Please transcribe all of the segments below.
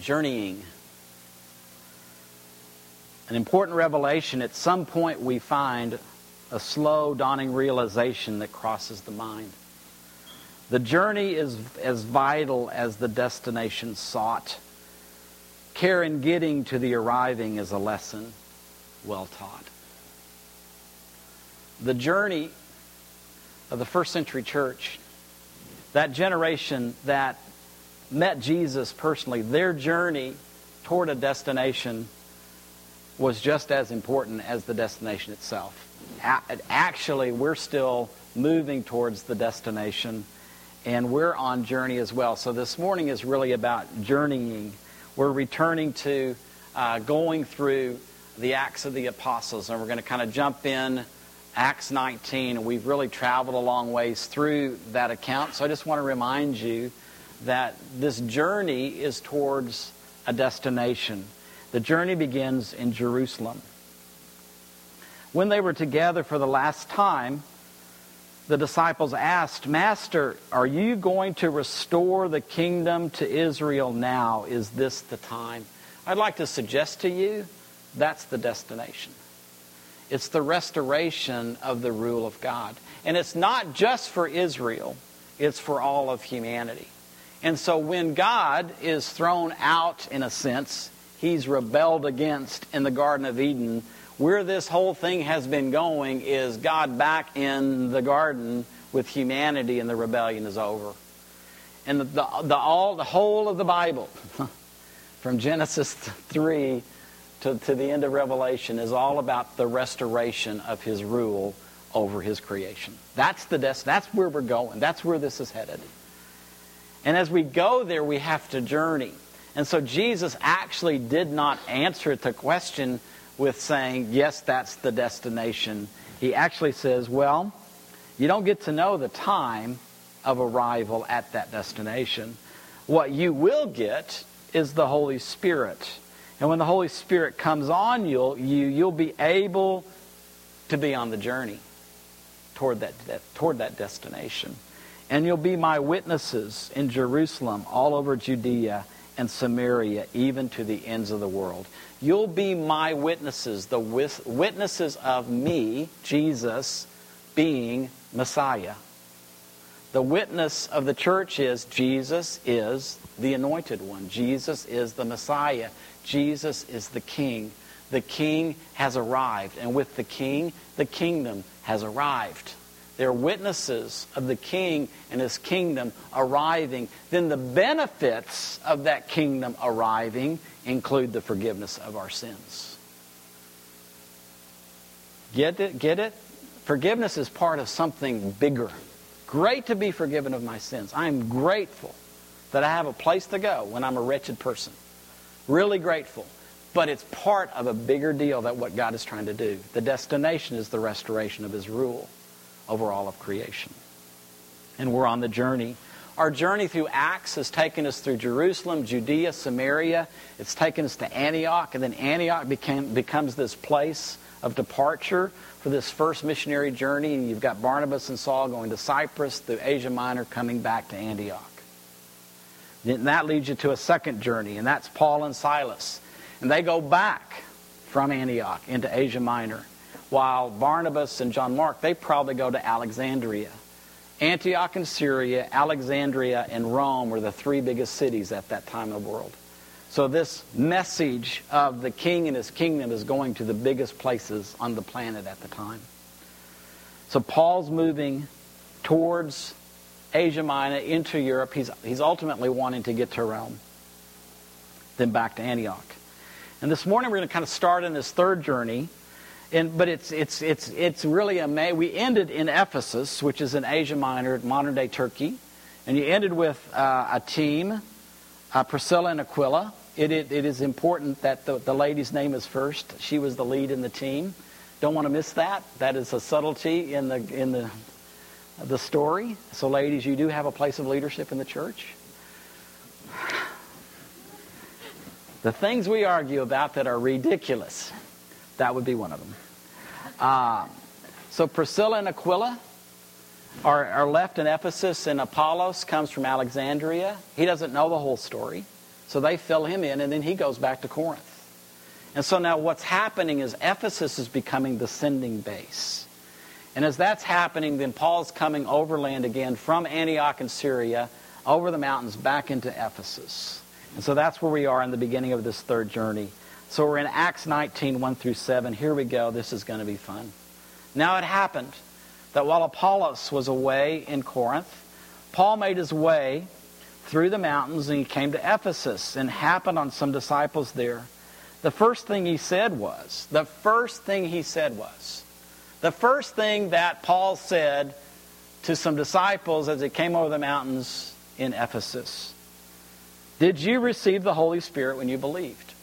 journeying. An important revelation, at some point we find a slow dawning realization that crosses the mind. The journey is as vital as the destination sought. Care in getting to the arriving is a lesson well taught. The journey of the first century church, that generation that met Jesus personally, their journey toward a destination was just as important as the destination itself. Actually, we're still moving towards the destination and we're on journey as well. So this morning is really about journeying. We're returning to uh, going through the Acts of the Apostles, and we're going to kind of jump in Acts 19. We've really traveled a long ways through that account. So I just want to remind you that this journey is towards a destination. The journey begins in Jerusalem. When they were together for the last time, the disciples asked, Master, are you going to restore the kingdom to Israel now? Is this the time? I'd like to suggest to you that's the destination. It's the restoration of the rule of God. And it's not just for Israel, it's for all of humanity. And so when God is thrown out, in a sense, he's rebelled against in the Garden of Eden where this whole thing has been going is God back in the garden with humanity and the rebellion is over. And the, the, the, all, the whole of the Bible, from Genesis 3 to, to the end of Revelation, is all about the restoration of his rule over his creation. That's, the des- that's where we're going. That's where this is headed. And as we go there, we have to journey. And so Jesus actually did not answer the question with saying, yes, that's the destination. He actually says, well, you don't get to know the time of arrival at that destination. What you will get is the Holy Spirit. And when the Holy Spirit comes on you, you you'll be able to be on the journey toward that, toward that destination. And you'll be my witnesses in Jerusalem, all over Judea and Samaria, even to the ends of the world. You'll be my witnesses, the witnesses of me, Jesus, being Messiah. The witness of the church is Jesus is the anointed one. Jesus is the Messiah. Jesus is the King. The King has arrived. And with the King, the kingdom has arrived. They're witnesses of the king and his kingdom arriving. Then the benefits of that kingdom arriving include the forgiveness of our sins. Get it? Get it? Forgiveness is part of something bigger. Great to be forgiven of my sins. I am grateful that I have a place to go when I'm a wretched person. Really grateful. But it's part of a bigger deal that what God is trying to do. The destination is the restoration of his rule over all of creation. And we're on the journey. Our journey through Acts has taken us through Jerusalem, Judea, Samaria. It's taken us to Antioch, and then Antioch became, becomes this place of departure for this first missionary journey. And you've got Barnabas and Saul going to Cyprus, through Asia Minor, coming back to Antioch. Then that leads you to a second journey, and that's Paul and Silas. And they go back from Antioch into Asia Minor while Barnabas and John Mark, they probably go to Alexandria. Antioch in Syria, Alexandria, and Rome were the three biggest cities at that time of the world. So this message of the king and his kingdom is going to the biggest places on the planet at the time. So Paul's moving towards Asia Minor into Europe. He's, he's ultimately wanting to get to Rome, then back to Antioch. And this morning we're going to kind of start in this third journey and, but it's, it's, it's, it's really amazing. We ended in Ephesus, which is in Asia Minor, modern day Turkey. And you ended with uh, a team, uh, Priscilla and Aquila. It, it, it is important that the, the lady's name is first. She was the lead in the team. Don't want to miss that. That is a subtlety in the, in the, the story. So, ladies, you do have a place of leadership in the church. The things we argue about that are ridiculous that would be one of them. Uh, so Priscilla and Aquila are, are left in Ephesus, and Apollos comes from Alexandria. He doesn't know the whole story. So they fill him in, and then he goes back to Corinth. And so now what's happening is Ephesus is becoming the sending base. And as that's happening, then Paul's coming overland again from Antioch in Syria, over the mountains, back into Ephesus. And so that's where we are in the beginning of this third journey. So we're in Acts 19, 1 through 7. Here we go. This is going to be fun. Now it happened that while Apollos was away in Corinth, Paul made his way through the mountains and he came to Ephesus and happened on some disciples there. The first thing he said was, the first thing he said was, the first thing that Paul said to some disciples as he came over the mountains in Ephesus Did you receive the Holy Spirit when you believed?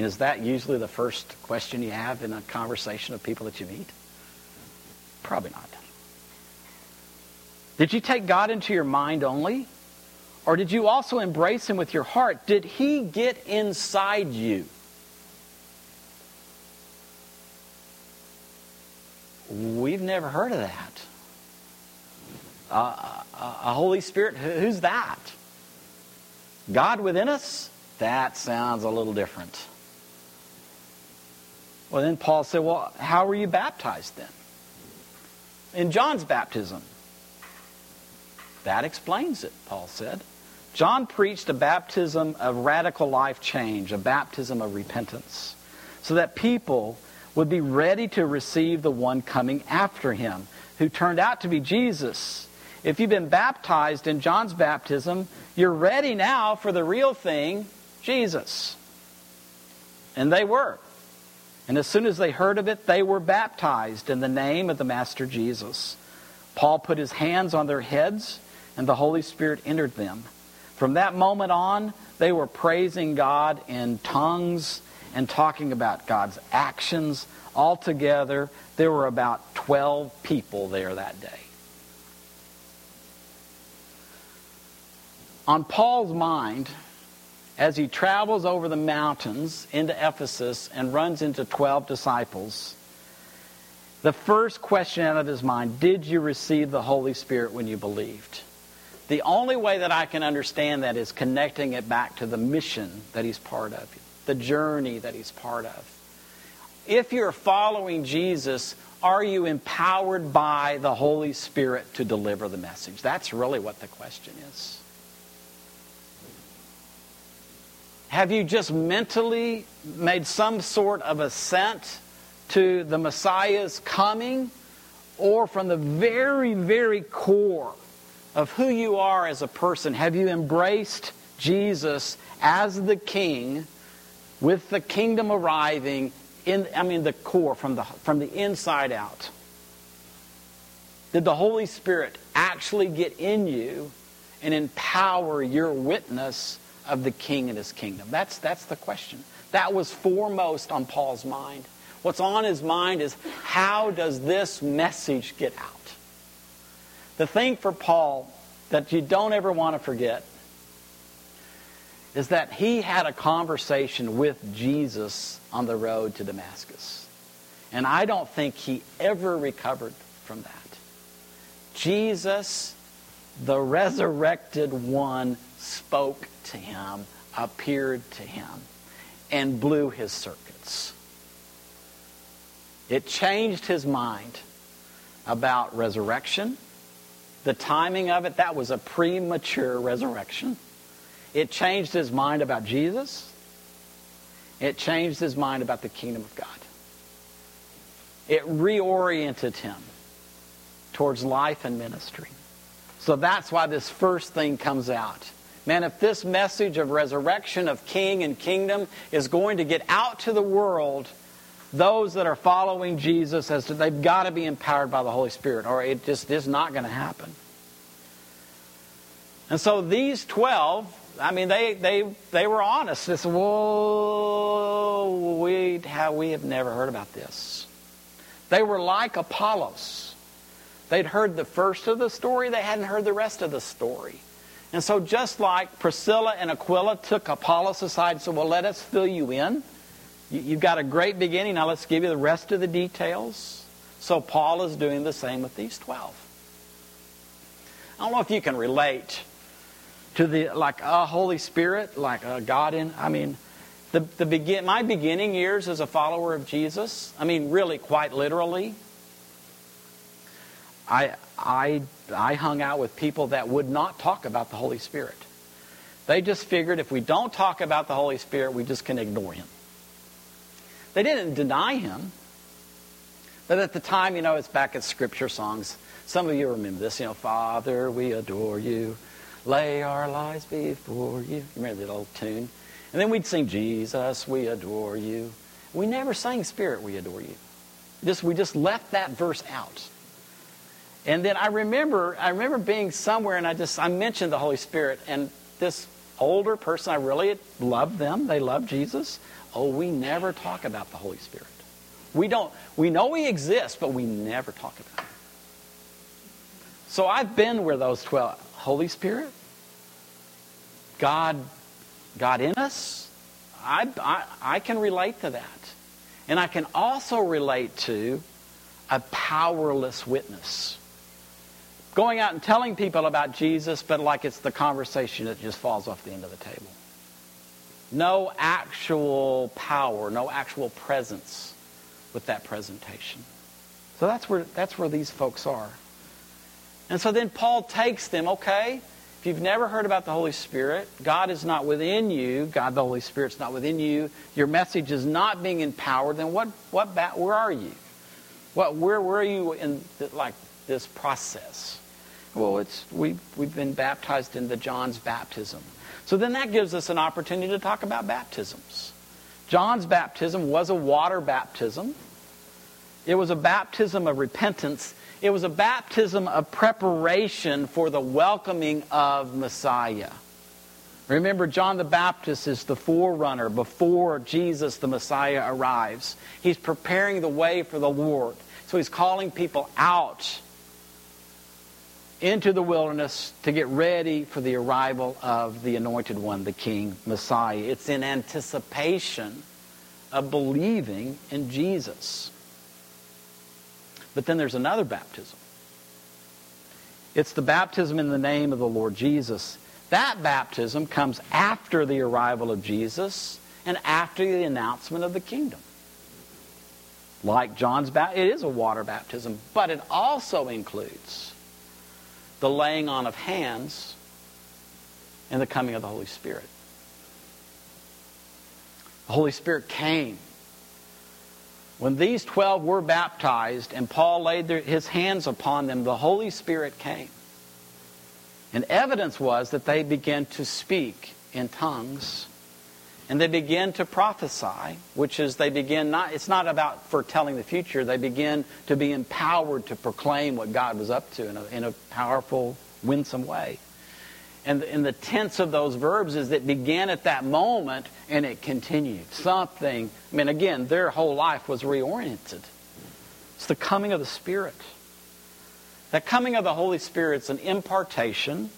Mean, is that usually the first question you have in a conversation of people that you meet? Probably not. Did you take God into your mind only? Or did you also embrace Him with your heart? Did He get inside you? We've never heard of that. Uh, a Holy Spirit, who's that? God within us? That sounds a little different. Well, then Paul said, Well, how were you baptized then? In John's baptism. That explains it, Paul said. John preached a baptism of radical life change, a baptism of repentance, so that people would be ready to receive the one coming after him, who turned out to be Jesus. If you've been baptized in John's baptism, you're ready now for the real thing, Jesus. And they were. And as soon as they heard of it, they were baptized in the name of the Master Jesus. Paul put his hands on their heads, and the Holy Spirit entered them. From that moment on, they were praising God in tongues and talking about God's actions. Altogether, there were about 12 people there that day. On Paul's mind, as he travels over the mountains into Ephesus and runs into 12 disciples, the first question out of his mind did you receive the Holy Spirit when you believed? The only way that I can understand that is connecting it back to the mission that he's part of, the journey that he's part of. If you're following Jesus, are you empowered by the Holy Spirit to deliver the message? That's really what the question is. Have you just mentally made some sort of assent to the Messiah's coming? Or from the very, very core of who you are as a person, have you embraced Jesus as the King with the kingdom arriving in, I mean, the core, from the, from the inside out? Did the Holy Spirit actually get in you and empower your witness of the king and his kingdom? That's, that's the question. That was foremost on Paul's mind. What's on his mind is how does this message get out? The thing for Paul that you don't ever want to forget is that he had a conversation with Jesus on the road to Damascus. And I don't think he ever recovered from that. Jesus, the resurrected one, spoke to him, appeared to him, and blew his circuits. It changed his mind about resurrection. The timing of it, that was a premature resurrection. It changed his mind about Jesus. It changed his mind about the kingdom of God. It reoriented him towards life and ministry. So that's why this first thing comes out. Man, if this message of resurrection, of king and kingdom is going to get out to the world, those that are following Jesus, as they've got to be empowered by the Holy Spirit, or it just is not going to happen. And so these 12, I mean, they, they, they were honest. They said, whoa, we have, we have never heard about this. They were like Apollos. They'd heard the first of the story, they hadn't heard the rest of the story. And so, just like Priscilla and Aquila took Apollos aside and said, Well, let us fill you in. You've got a great beginning. Now, let's give you the rest of the details. So, Paul is doing the same with these 12. I don't know if you can relate to the like a Holy Spirit, like a God in. I mean, the the begin my beginning years as a follower of Jesus. I mean, really, quite literally. I I I hung out with people that would not talk about the Holy Spirit. They just figured if we don't talk about the Holy Spirit, we just can ignore him. They didn't deny him. But at the time, you know, it's back at scripture songs. Some of you remember this, you know, Father, we adore you. Lay our lives before you. Remember that old tune? And then we'd sing, Jesus, we adore you. We never sang Spirit, we adore you. Just, we just left that verse out. And then I remember, I remember being somewhere and I just, I mentioned the Holy Spirit and this older person, I really loved them. They loved Jesus. Oh, we never talk about the Holy Spirit. We don't, we know He exists, but we never talk about Him. So I've been where those 12, Holy Spirit, God, God in us, I, I, I can relate to that. And I can also relate to a powerless witness. Going out and telling people about Jesus, but like it's the conversation that just falls off the end of the table. No actual power, no actual presence with that presentation. So that's where, that's where these folks are. And so then Paul takes them, okay, if you've never heard about the Holy Spirit, God is not within you, God the Holy Spirit's not within you, your message is not being empowered, then what, what where are you? What, where, were you in the, like this process? Well, it's, we, we've been baptized into John's baptism. So then that gives us an opportunity to talk about baptisms. John's baptism was a water baptism. It was a baptism of repentance. It was a baptism of preparation for the welcoming of Messiah. Remember, John the Baptist is the forerunner before Jesus the Messiah arrives. He's preparing the way for the Lord. So he's calling people out into the wilderness to get ready for the arrival of the anointed one, the King Messiah. It's in anticipation of believing in Jesus. But then there's another baptism. It's the baptism in the name of the Lord Jesus. That baptism comes after the arrival of Jesus and after the announcement of the kingdom. Like John's baptism, it is a water baptism, but it also includes the laying on of hands and the coming of the Holy Spirit. The Holy Spirit came. When these 12 were baptized and Paul laid their, his hands upon them, the Holy Spirit came. And evidence was that they began to speak in tongues and they begin to prophesy, which is they begin not, it's not about foretelling the future. They begin to be empowered to proclaim what God was up to in a, in a powerful, winsome way. And, and the tense of those verbs is it began at that moment and it continued. Something, I mean, again, their whole life was reoriented. It's the coming of the Spirit. That coming of the Holy Spirit is an impartation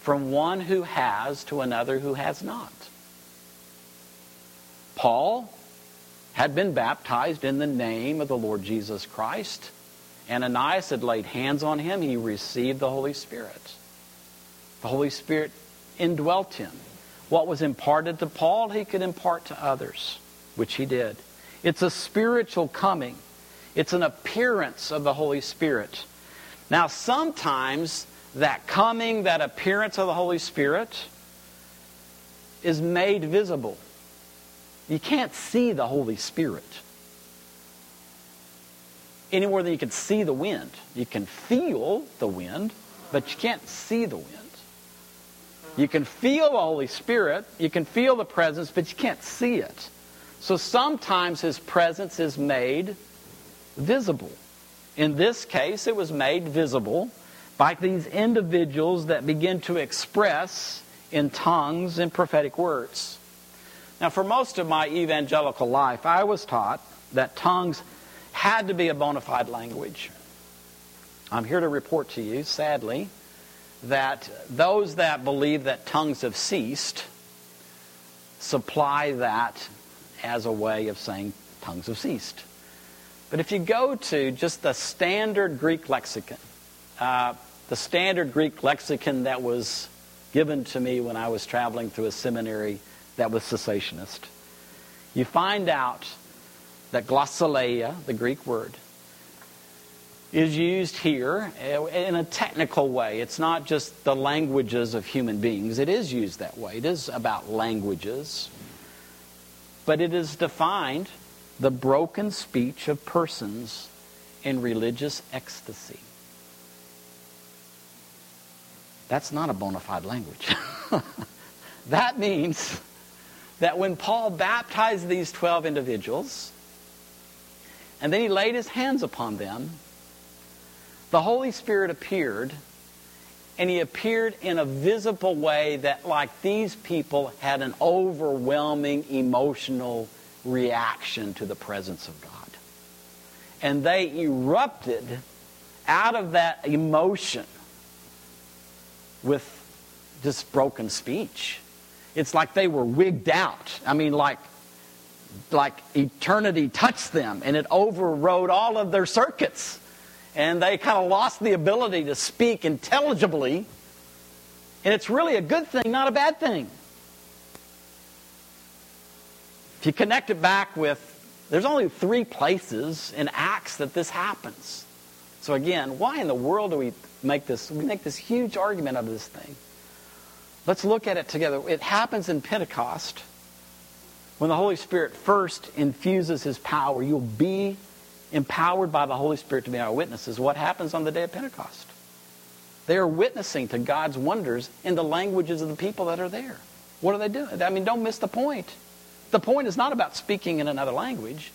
from one who has to another who has not. Paul had been baptized in the name of the Lord Jesus Christ. Ananias had laid hands on him. He received the Holy Spirit. The Holy Spirit indwelt him. What was imparted to Paul, he could impart to others, which he did. It's a spiritual coming, it's an appearance of the Holy Spirit. Now, sometimes that coming, that appearance of the Holy Spirit, is made visible. You can't see the Holy Spirit any more than you can see the wind. You can feel the wind, but you can't see the wind. You can feel the Holy Spirit, you can feel the presence, but you can't see it. So sometimes His presence is made visible. In this case, it was made visible by these individuals that begin to express in tongues and prophetic words. Now, for most of my evangelical life, I was taught that tongues had to be a bona fide language. I'm here to report to you, sadly, that those that believe that tongues have ceased supply that as a way of saying tongues have ceased. But if you go to just the standard Greek lexicon, uh, the standard Greek lexicon that was given to me when I was traveling through a seminary that was cessationist, you find out that glossolalia, the Greek word, is used here in a technical way. It's not just the languages of human beings. It is used that way. It is about languages. But it is defined the broken speech of persons in religious ecstasy. That's not a bona fide language. that means that when Paul baptized these 12 individuals, and then he laid his hands upon them, the Holy Spirit appeared, and he appeared in a visible way that, like these people, had an overwhelming emotional reaction to the presence of God. And they erupted out of that emotion with this broken speech. It's like they were wigged out. I mean, like, like eternity touched them and it overrode all of their circuits. And they kind of lost the ability to speak intelligibly. And it's really a good thing, not a bad thing. If you connect it back with, there's only three places in Acts that this happens. So again, why in the world do we make this, we make this huge argument of this thing? Let's look at it together. It happens in Pentecost when the Holy Spirit first infuses his power. You'll be empowered by the Holy Spirit to be our witnesses. What happens on the day of Pentecost? They are witnessing to God's wonders in the languages of the people that are there. What are they doing? I mean, don't miss the point. The point is not about speaking in another language.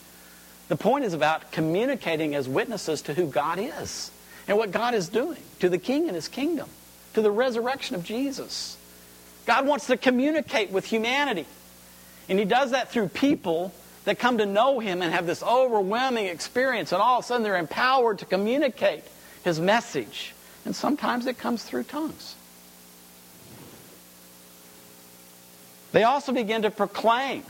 The point is about communicating as witnesses to who God is and what God is doing to the King and his kingdom, to the resurrection of Jesus. God wants to communicate with humanity. And he does that through people that come to know him and have this overwhelming experience, and all of a sudden they're empowered to communicate his message. And sometimes it comes through tongues. They also begin to proclaim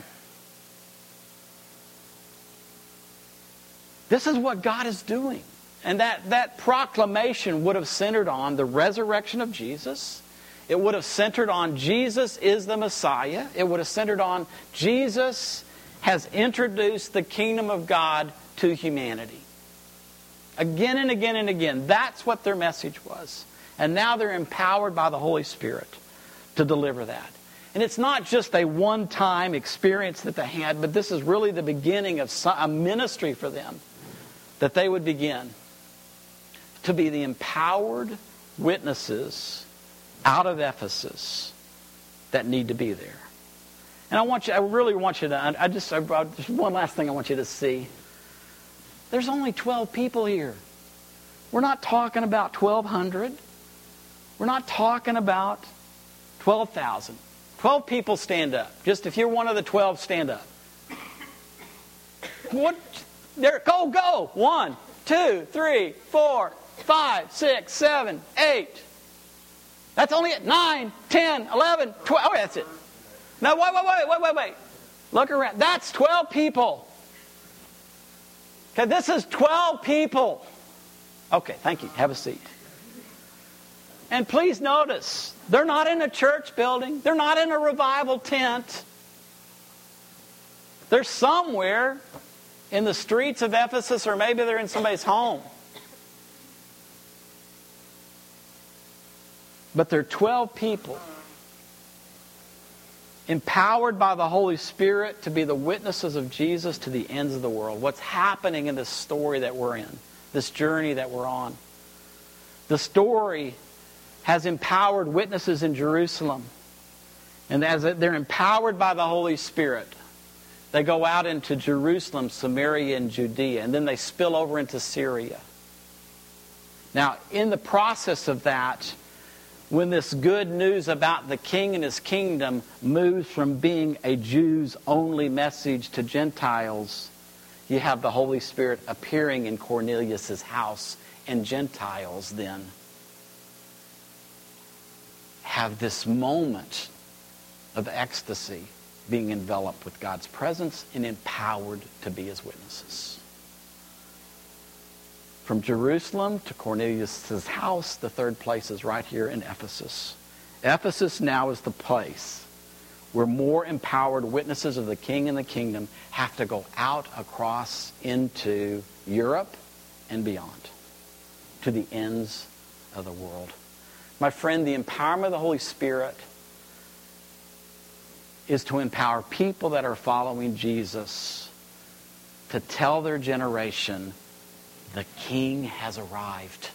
This is what God is doing. And that, that proclamation would have centered on the resurrection of Jesus. It would have centered on Jesus is the Messiah. It would have centered on Jesus has introduced the kingdom of God to humanity. Again and again and again. That's what their message was. And now they're empowered by the Holy Spirit to deliver that. And it's not just a one time experience that they had, but this is really the beginning of a ministry for them that they would begin to be the empowered witnesses out of Ephesus that need to be there. And I want you, I really want you to, I just, I just one last thing I want you to see. There's only 12 people here. We're not talking about 1,200. We're not talking about 12,000. 12 people stand up. Just if you're one of the 12, stand up. What, there, go, go. One, two, three, four, five, six, seven, eight. That's only it. Nine, ten, eleven, twelve. Oh, that's it. Now, wait, wait, wait, wait, wait, wait. Look around. That's 12 people. Okay, this is 12 people. Okay, thank you. Have a seat. And please notice, they're not in a church building, they're not in a revival tent. They're somewhere in the streets of Ephesus, or maybe they're in somebody's home. But there are 12 people empowered by the Holy Spirit to be the witnesses of Jesus to the ends of the world. What's happening in this story that we're in, this journey that we're on. The story has empowered witnesses in Jerusalem. And as they're empowered by the Holy Spirit, they go out into Jerusalem, Samaria, and Judea, and then they spill over into Syria. Now, in the process of that, when this good news about the king and his kingdom moves from being a Jews only message to Gentiles, you have the Holy Spirit appearing in Cornelius' house, and Gentiles then have this moment of ecstasy being enveloped with God's presence and empowered to be his witnesses. From Jerusalem to Cornelius' house, the third place is right here in Ephesus. Ephesus now is the place where more empowered witnesses of the king and the kingdom have to go out across into Europe and beyond, to the ends of the world. My friend, the empowerment of the Holy Spirit is to empower people that are following Jesus to tell their generation the king has arrived.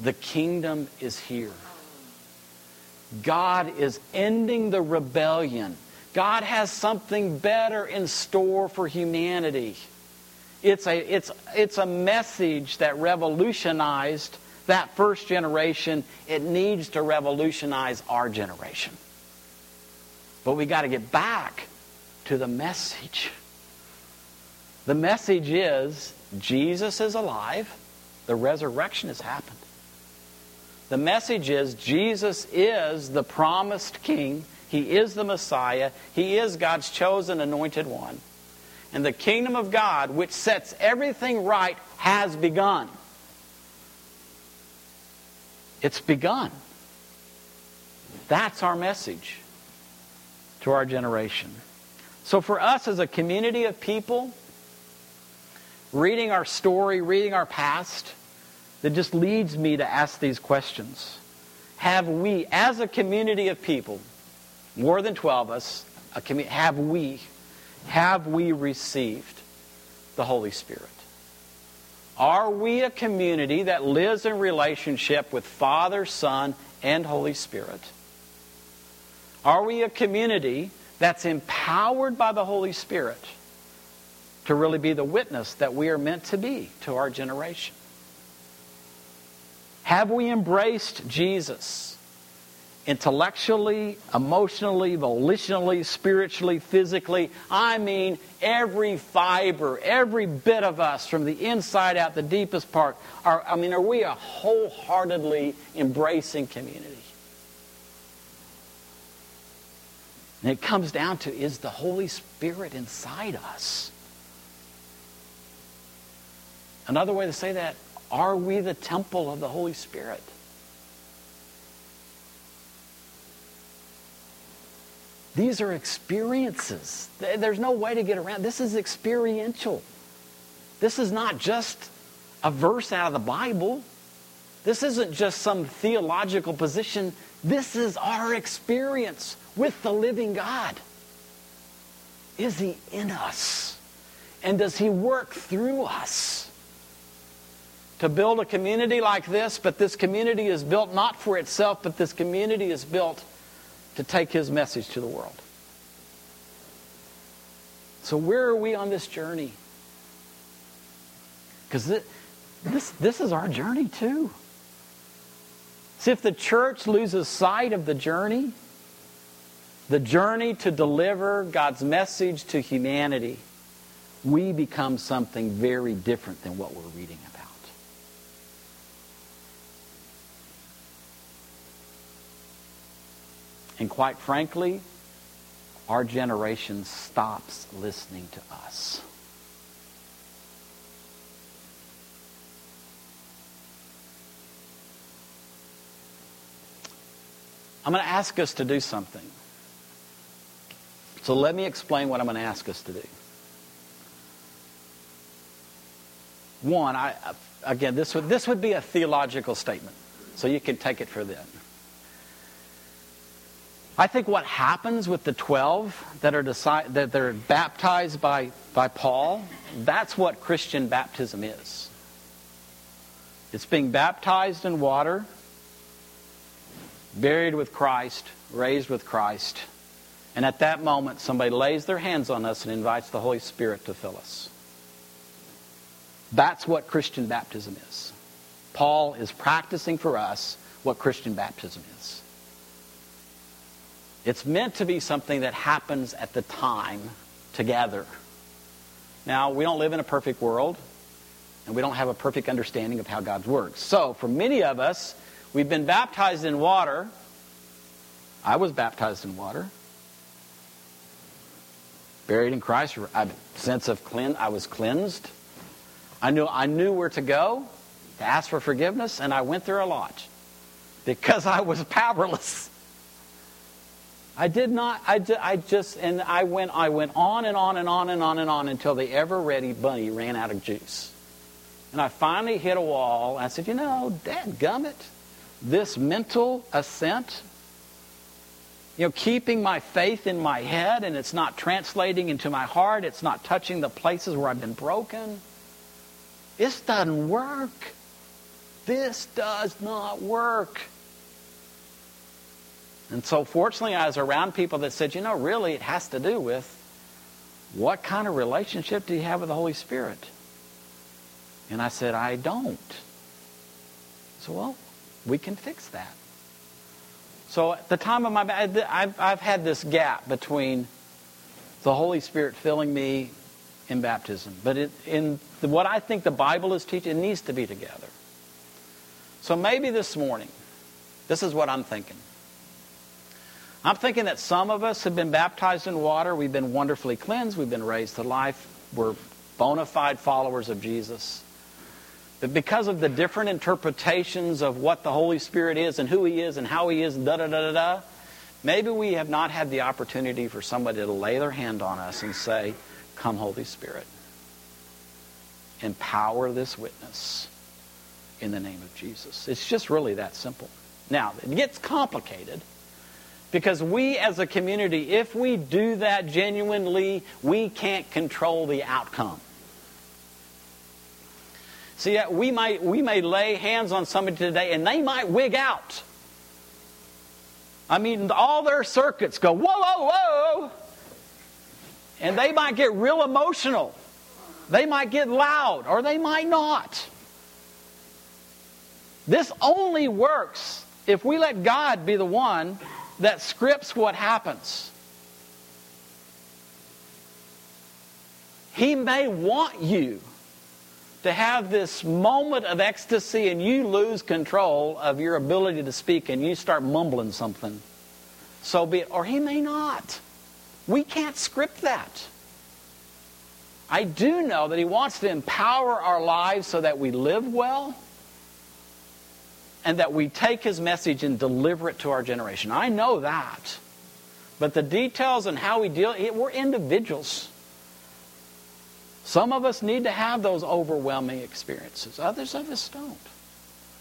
The kingdom is here. God is ending the rebellion. God has something better in store for humanity. It's a, it's, it's a message that revolutionized that first generation. It needs to revolutionize our generation. But we got to get back to the message. The message is Jesus is alive, the resurrection has happened. The message is Jesus is the promised king. He is the Messiah. He is God's chosen anointed one. And the kingdom of God, which sets everything right, has begun. It's begun. That's our message to our generation. So, for us as a community of people, reading our story, reading our past, that just leads me to ask these questions. Have we, as a community of people, more than 12 of us, commu- have we, have we received the Holy Spirit? Are we a community that lives in relationship with Father, Son, and Holy Spirit? Are we a community that's empowered by the Holy Spirit to really be the witness that we are meant to be to our generation? Have we embraced Jesus intellectually, emotionally, volitionally, spiritually, physically? I mean, every fiber, every bit of us from the inside out, the deepest part. Are, I mean, are we a wholeheartedly embracing community? And it comes down to is the Holy Spirit inside us? Another way to say that are we the temple of the Holy Spirit? These are experiences. There's no way to get around. This is experiential. This is not just a verse out of the Bible. This isn't just some theological position. This is our experience with the living God. Is He in us? And does He work through us? to build a community like this, but this community is built not for itself, but this community is built to take his message to the world. So, where are we on this journey? Because this, this, this is our journey too. See, if the church loses sight of the journey, the journey to deliver God's message to humanity, we become something very different than what we're reading about. And quite frankly, our generation stops listening to us. I'm going to ask us to do something. So let me explain what I'm going to ask us to do. One, I, again, this would, this would be a theological statement, so you can take it for then. I think what happens with the 12 that are, decide, that are baptized by, by Paul, that's what Christian baptism is. It's being baptized in water, buried with Christ, raised with Christ, and at that moment somebody lays their hands on us and invites the Holy Spirit to fill us. That's what Christian baptism is. Paul is practicing for us what Christian baptism is. It's meant to be something that happens at the time together. Now, we don't live in a perfect world, and we don't have a perfect understanding of how God works. So, for many of us, we've been baptized in water. I was baptized in water. Buried in Christ, a sense of clean. I was cleansed. I knew, I knew where to go to ask for forgiveness, and I went there a lot because I was powerless. I did not, I, I just, and I went, I went on and on and on and on and on until the ever ready bunny ran out of juice. And I finally hit a wall. I said, you know, dad gummit, this mental assent, you know, keeping my faith in my head and it's not translating into my heart, it's not touching the places where I've been broken. This doesn't work. This does not work. And so, fortunately, I was around people that said, you know, really, it has to do with what kind of relationship do you have with the Holy Spirit? And I said, I don't. So, well, we can fix that. So, at the time of my, I've, I've had this gap between the Holy Spirit filling me in baptism. But it, in the, what I think the Bible is teaching, it needs to be together. So maybe this morning, this is what I'm thinking. I'm thinking that some of us have been baptized in water. We've been wonderfully cleansed. We've been raised to life. We're bona fide followers of Jesus. But because of the different interpretations of what the Holy Spirit is and who He is and how He is, da da da da da, maybe we have not had the opportunity for somebody to lay their hand on us and say, Come, Holy Spirit. Empower this witness in the name of Jesus. It's just really that simple. Now, it gets complicated because we as a community, if we do that genuinely, we can't control the outcome. See, uh, we might we may lay hands on somebody today and they might wig out. I mean, all their circuits go, whoa, whoa, whoa. And they might get real emotional. They might get loud, or they might not. This only works if we let God be the one that scripts what happens. He may want you to have this moment of ecstasy and you lose control of your ability to speak and you start mumbling something. So be it. Or he may not. We can't script that. I do know that he wants to empower our lives so that we live well and that we take his message and deliver it to our generation. I know that. But the details and how we deal, we're individuals. Some of us need to have those overwhelming experiences. Others of us don't.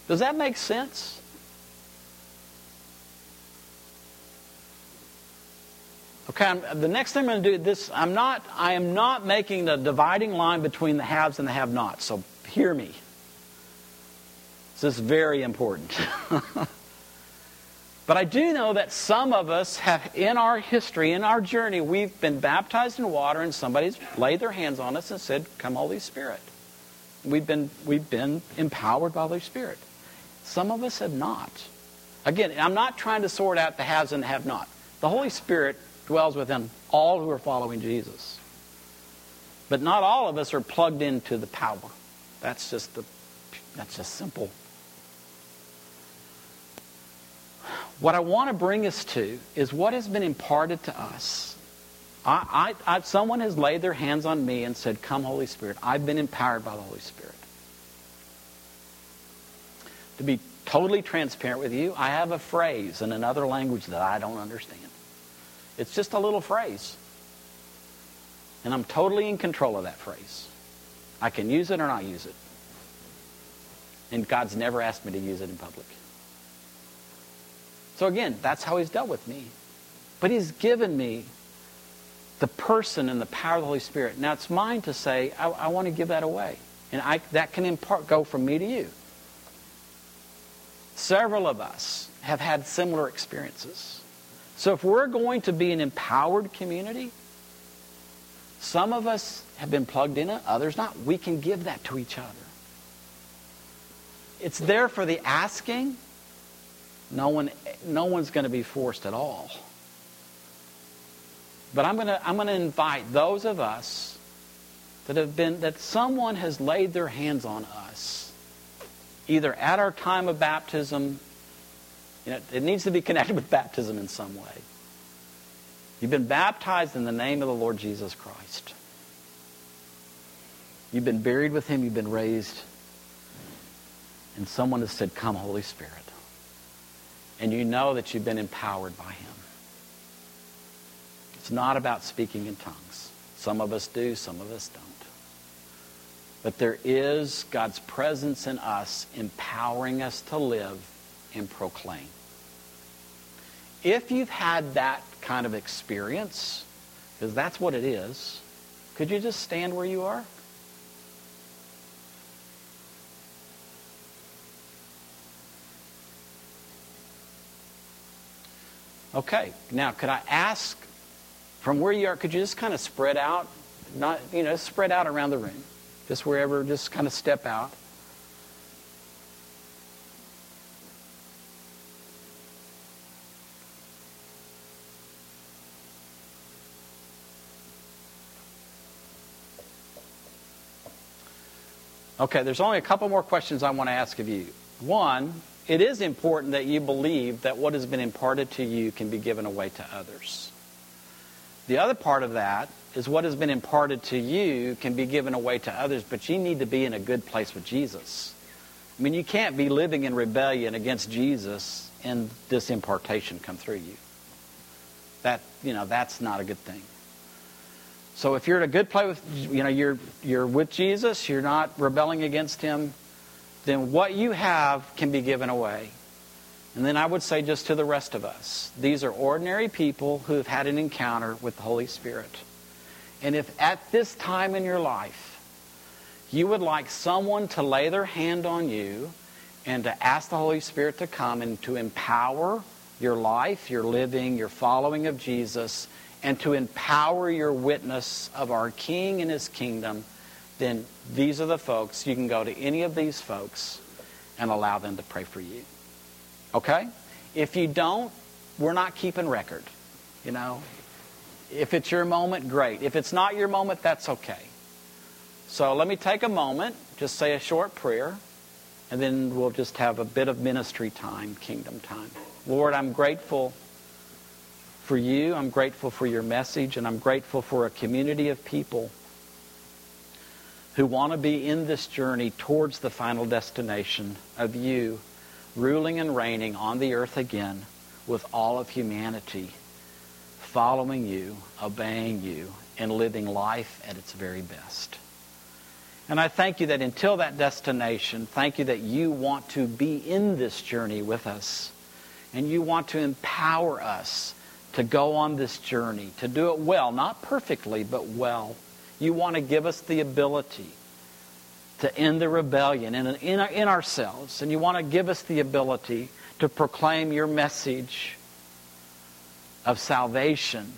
Does that make sense? Okay, I'm, the next thing I'm going to do this. I'm not. I am not making the dividing line between the haves and the have-nots. So hear me. This is very important. but I do know that some of us have, in our history, in our journey, we've been baptized in water, and somebody's laid their hands on us and said, "Come, Holy Spirit." We've been we've been empowered by the Holy Spirit. Some of us have not. Again, I'm not trying to sort out the haves and the have-not. The Holy Spirit dwells within all who are following Jesus. But not all of us are plugged into the power. That's just the that's just simple. What I want to bring us to is what has been imparted to us. I, I, I, someone has laid their hands on me and said, Come, Holy Spirit. I've been empowered by the Holy Spirit. To be totally transparent with you, I have a phrase in another language that I don't understand. It's just a little phrase. And I'm totally in control of that phrase. I can use it or not use it. And God's never asked me to use it in public. So again, that's how He's dealt with me. But He's given me the person and the power of the Holy Spirit. Now it's mine to say, I, I want to give that away. And I, that can in part go from me to you. Several of us have had similar experiences. So if we're going to be an empowered community, some of us have been plugged in others not. We can give that to each other. It's there for the asking. No one no one's going to be forced at all. But I'm going to I'm going to invite those of us that have been that someone has laid their hands on us either at our time of baptism you know, it needs to be connected with baptism in some way. You've been baptized in the name of the Lord Jesus Christ. You've been buried with him, you've been raised, and someone has said, Come, Holy Spirit. And you know that you've been empowered by him. It's not about speaking in tongues. Some of us do, some of us don't. But there is God's presence in us empowering us to live and proclaim. If you've had that kind of experience, because that's what it is, could you just stand where you are? Okay, now could I ask from where you are, could you just kind of spread out? Not, you know, spread out around the room. Just wherever, just kind of step out. Okay, there's only a couple more questions I want to ask of you. One, it is important that you believe that what has been imparted to you can be given away to others. The other part of that is what has been imparted to you can be given away to others, but you need to be in a good place with Jesus. I mean, you can't be living in rebellion against Jesus and this impartation come through you. That, you know, that's not a good thing. So if you're in a good place with, you know, you're, you're with Jesus, you're not rebelling against him, then what you have can be given away. And then I would say just to the rest of us, these are ordinary people who have had an encounter with the Holy Spirit. And if at this time in your life you would like someone to lay their hand on you and to ask the Holy Spirit to come and to empower your life, your living, your following of Jesus, and to empower your witness of our King and his kingdom, then these are the folks. You can go to any of these folks and allow them to pray for you. Okay? If you don't, we're not keeping record. You know, if it's your moment, great. If it's not your moment, that's okay. So let me take a moment, just say a short prayer, and then we'll just have a bit of ministry time, kingdom time. Lord, I'm grateful for you. I'm grateful for your message, and I'm grateful for a community of people who want to be in this journey towards the final destination of you ruling and reigning on the earth again with all of humanity, following you, obeying you, and living life at its very best. And I thank you that until that destination, thank you that you want to be in this journey with us. And you want to empower us to go on this journey, to do it well, not perfectly, but well. You want to give us the ability to end the rebellion in, in, in ourselves, and you want to give us the ability to proclaim your message of salvation,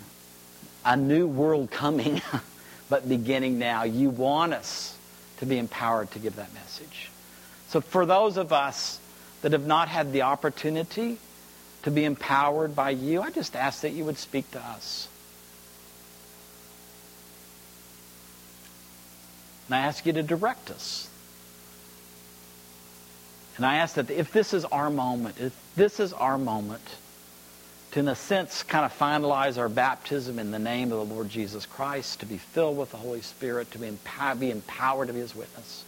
a new world coming, but beginning now. You want us to be empowered to give that message. So, for those of us that have not had the opportunity to be empowered by you, I just ask that you would speak to us. And I ask you to direct us. And I ask that if this is our moment, if this is our moment to, in a sense, kind of finalize our baptism in the name of the Lord Jesus Christ, to be filled with the Holy Spirit, to be, be empowered to be His witness,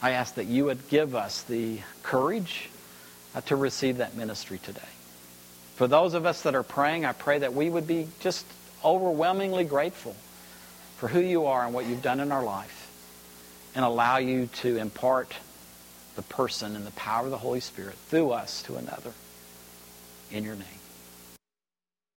I ask that you would give us the courage uh, to receive that ministry today. For those of us that are praying, I pray that we would be just overwhelmingly grateful for who you are and what you've done in our life and allow you to impart the person and the power of the Holy Spirit through us to another. In your name.